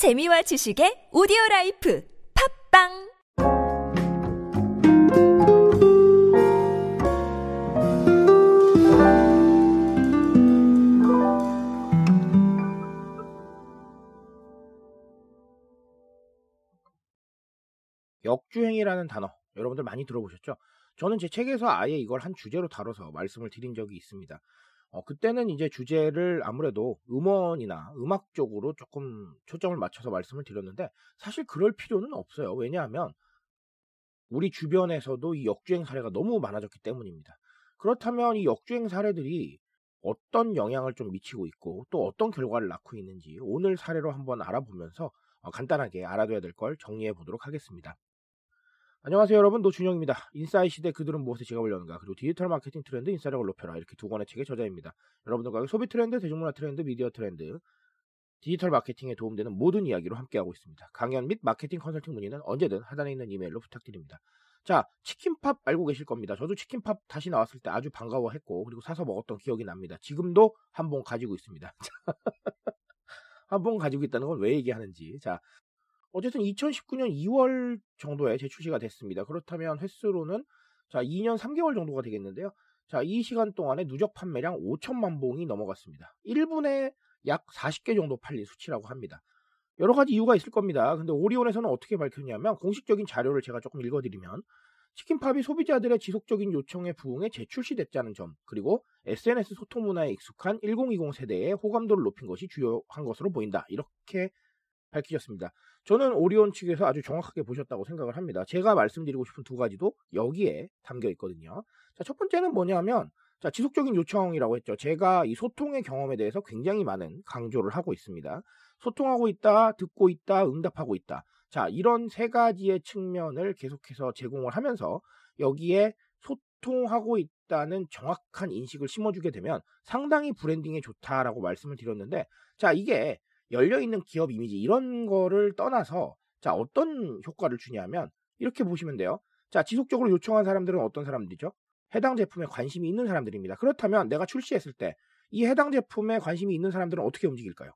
재미와 지식의 오디오 life 팟빵 역주행이라는 단어 여러분들 많이 들어보셨죠? 저는 제 책에서 아예 이걸 한 주제로 다뤄서 말씀을 드린 적이 있습니다. 어, 그때는 이제 주제를 아무래도 음원이나 음악 쪽으로 조금 초점을 맞춰서 말씀을 드렸는데 사실 그럴 필요는 없어요. 왜냐하면 우리 주변에서도 이 역주행 사례가 너무 많아졌기 때문입니다. 그렇다면 이 역주행 사례들이 어떤 영향을 좀 미치고 있고 또 어떤 결과를 낳고 있는지 오늘 사례로 한번 알아보면서 어, 간단하게 알아둬야 될 걸 정리해 보도록 하겠습니다. 안녕하세요 여러분 노준영입니다. 인싸의 시대 그들은 무엇에 지갑을 여는가 그리고 디지털 마케팅 트렌드 인싸력을 높여라 이렇게 두 권의 책의 저자입니다. 여러분들과 소비 트렌드, 대중문화 트렌드, 미디어 트렌드, 디지털 마케팅에 도움되는 모든 이야기로 함께하고 있습니다. 강연 및 마케팅 컨설팅 문의는 언제든 하단에 있는 이메일로 부탁드립니다. 자 치킨팝 알고 계실 겁니다. 저도 치킨팝 다시 나왔을 때 아주 반가워했고 그리고 사서 먹었던 기억이 납니다. 지금도 한 봉 가지고 있습니다. 한 봉 가지고 있다는 건 왜 얘기하는지 자 어쨌든 2019년 2월 정도에 재출시가 됐습니다. 그렇다면 횟수로는 자 2년 3개월 정도가 되겠는데요. 자, 이 시간 동안에 누적 판매량 5천만 봉이 넘어갔습니다. 1분에 약 40개 정도 팔린 수치라고 합니다. 여러 가지 이유가 있을 겁니다. 근데 오리온에서는 어떻게 밝혔냐면 공식적인 자료를 제가 조금 읽어드리면 치킨팝이 소비자들의 지속적인 요청에 부응해 재출시됐다는 점, 그리고 SNS 소통 문화에 익숙한 1020 세대의 호감도를 높인 것이 주요한 것으로 보인다. 이렇게 밝히셨습니다. 저는 오리온 측에서 아주 정확하게 보셨다고 생각을 합니다. 제가 말씀드리고 싶은 두 가지도 여기에 담겨 있거든요. 자, 첫 번째는 뭐냐면 자, 지속적인 요청이라고 했죠. 제가 이 소통의 경험에 대해서 굉장히 많은 강조를 하고 있습니다. 소통하고 있다, 듣고 있다, 응답하고 있다. 자, 이런 세 가지의 측면을 계속해서 제공을 하면서 여기에 소통하고 있다는 정확한 인식을 심어주게 되면 상당히 브랜딩에 좋다라고 말씀을 드렸는데, 자, 이게 열려있는 기업 이미지 이런 거를 떠나서 자 어떤 효과를 주냐면 이렇게 보시면 돼요. 자 지속적으로 요청한 사람들은 어떤 사람들이죠? 해당 제품에 관심이 있는 사람들입니다. 그렇다면 내가 출시했을 때 이 해당 제품에 관심이 있는 사람들은 어떻게 움직일까요?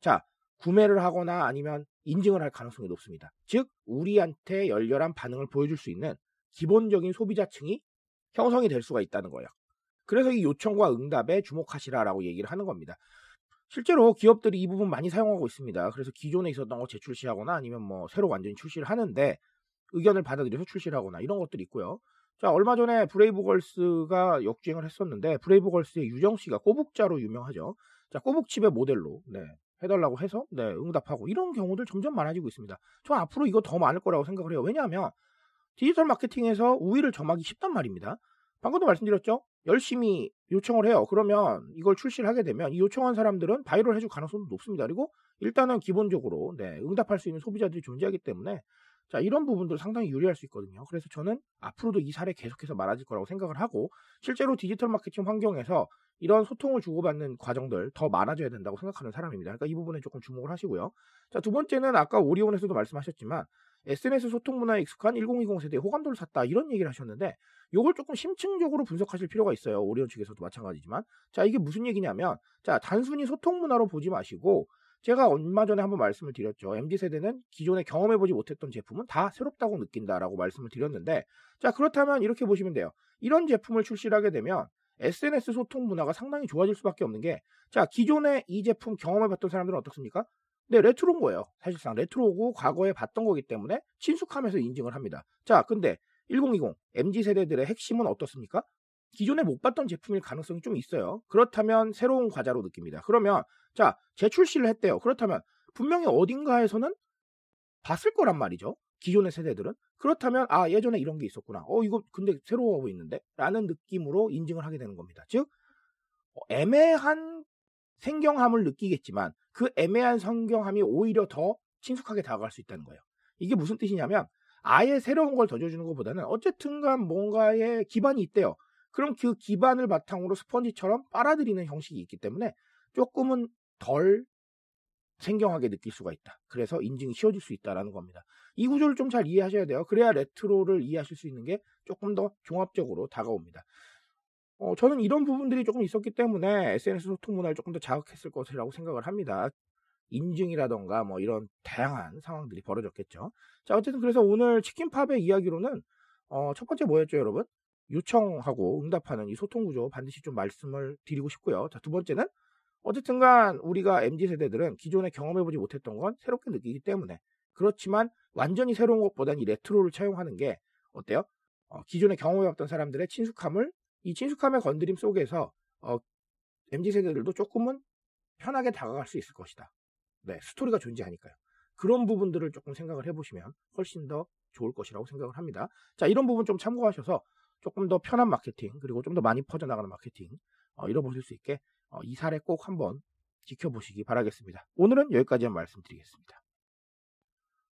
자 구매를 하거나 아니면 인증을 할 가능성이 높습니다. 즉 우리한테 열렬한 반응을 보여줄 수 있는 기본적인 소비자층이 형성이 될 수가 있다는 거예요. 그래서 이 요청과 응답에 주목하시라라고 얘기를 하는 겁니다. 실제로 기업들이 이 부분 많이 사용하고 있습니다. 그래서 기존에 있었던 거 재출시하거나 아니면 뭐 새로 완전히 출시를 하는데 의견을 받아들여서 출시를 하거나 이런 것들이 있고요. 자, 얼마 전에 브레이브걸스가 역주행을 했었는데 브레이브걸스의 유정 씨가 꼬북좌로 유명하죠. 자, 꼬북칩의 모델로 네, 해달라고 해서 네, 응답하고 이런 경우들 점점 많아지고 있습니다. 저 앞으로 이거 더 많을 거라고 생각을 해요. 왜냐하면 디지털 마케팅에서 우위를 점하기 쉽단 말입니다. 방금도 말씀드렸죠. 열심히 요청을 해요. 그러면 이걸 출시를 하게 되면 이 요청한 사람들은 바이럴 해줄 가능성도 높습니다. 그리고 일단은 기본적으로 네, 응답할 수 있는 소비자들이 존재하기 때문에 자 이런 부분들 상당히 유리할 수 있거든요. 그래서 저는 앞으로도 이 사례 계속해서 많아질 거라고 생각을 하고 실제로 디지털 마케팅 환경에서 이런 소통을 주고받는 과정들 더 많아져야 된다고 생각하는 사람입니다. 그러니까 이 부분에 조금 주목을 하시고요. 자 두 번째는 아까 오리온에서도 말씀하셨지만 SNS 소통 문화에 익숙한 1020 세대의 호감도를 샀다 이런 얘기를 하셨는데 이걸 조금 심층적으로 분석하실 필요가 있어요. 오리온 측에서도 마찬가지지만 자 이게 무슨 얘기냐면 자 단순히 소통 문화로 보지 마시고 제가 얼마 전에 한번 말씀을 드렸죠. MZ 세대는 기존에 경험해보지 못했던 제품은 다 새롭다고 느낀다라고 말씀을 드렸는데 자 그렇다면 이렇게 보시면 돼요. 이런 제품을 출시를 하게 되면 SNS 소통 문화가 상당히 좋아질 수밖에 없는 게 자 기존에 이 제품 경험해봤던 사람들은 어떻습니까? 네, 레트로인 거예요. 사실상 레트로고 과거에 봤던 거기 때문에 친숙하면서 인증을 합니다. 자, 근데 1020 MZ 세대들의 핵심은 어떻습니까? 기존에 못 봤던 제품일 가능성이 좀 있어요. 그렇다면 새로운 과자로 느낍니다. 그러면 자, 재출시를 했대요. 그렇다면 분명히 어딘가에서는 봤을 거란 말이죠. 기존의 세대들은 그렇다면 아 예전에 이런 게 있었구나. 어 이거 근데 새로워 보이는데 라는 느낌으로 인증을 하게 되는 겁니다. 즉 어, 애매한 생경함을 느끼겠지만 그 애매한 성경함이 오히려 더 친숙하게 다가갈 수 있다는 거예요. 이게 무슨 뜻이냐면 아예 새로운 걸 던져주는 것보다는 어쨌든간 뭔가의 기반이 있대요. 그럼 그 기반을 바탕으로 스펀지처럼 빨아들이는 형식이 있기 때문에 조금은 덜 생경하게 느낄 수가 있다. 그래서 인증이 쉬워질 수 있다라는 겁니다. 이 구조를 좀 잘 이해하셔야 돼요. 그래야 레트로를 이해하실 수 있는 게 조금 더 종합적으로 다가옵니다. 어, 저는 이런 부분들이 조금 있었기 때문에 SNS 소통 문화를 조금 더 자극했을 것이라고 생각을 합니다. 인증이라던가 뭐 이런 다양한 상황들이 벌어졌겠죠. 자, 어쨌든 그래서 오늘 치킨팝의 이야기로는 어, 첫 번째 뭐였죠, 여러분? 요청하고 응답하는 이 소통 구조 반드시 좀 말씀을 드리고 싶고요. 자, 두 번째는 어쨌든 간 우리가 MZ 세대들은 기존에 경험해보지 못했던 건 새롭게 느끼기 때문에 그렇지만 완전히 새로운 것보다는 이 레트로를 차용하는 게 어때요? 어, 기존에 경험해봤던 사람들의 친숙함을 이 친숙함의 건드림 속에서 어, MZ 세대들도 조금은 편하게 다가갈 수 있을 것이다. 네, 스토리가 존재하니까요. 그런 부분들을 조금 생각을 해보시면 훨씬 더 좋을 것이라고 생각을 합니다. 자, 이런 부분 좀 참고하셔서 조금 더 편한 마케팅 그리고 좀 더 많이 퍼져나가는 마케팅 어, 이뤄보실 수 있게 어, 이 사례 꼭 한번 지켜보시기 바라겠습니다. 오늘은 여기까지만 말씀드리겠습니다.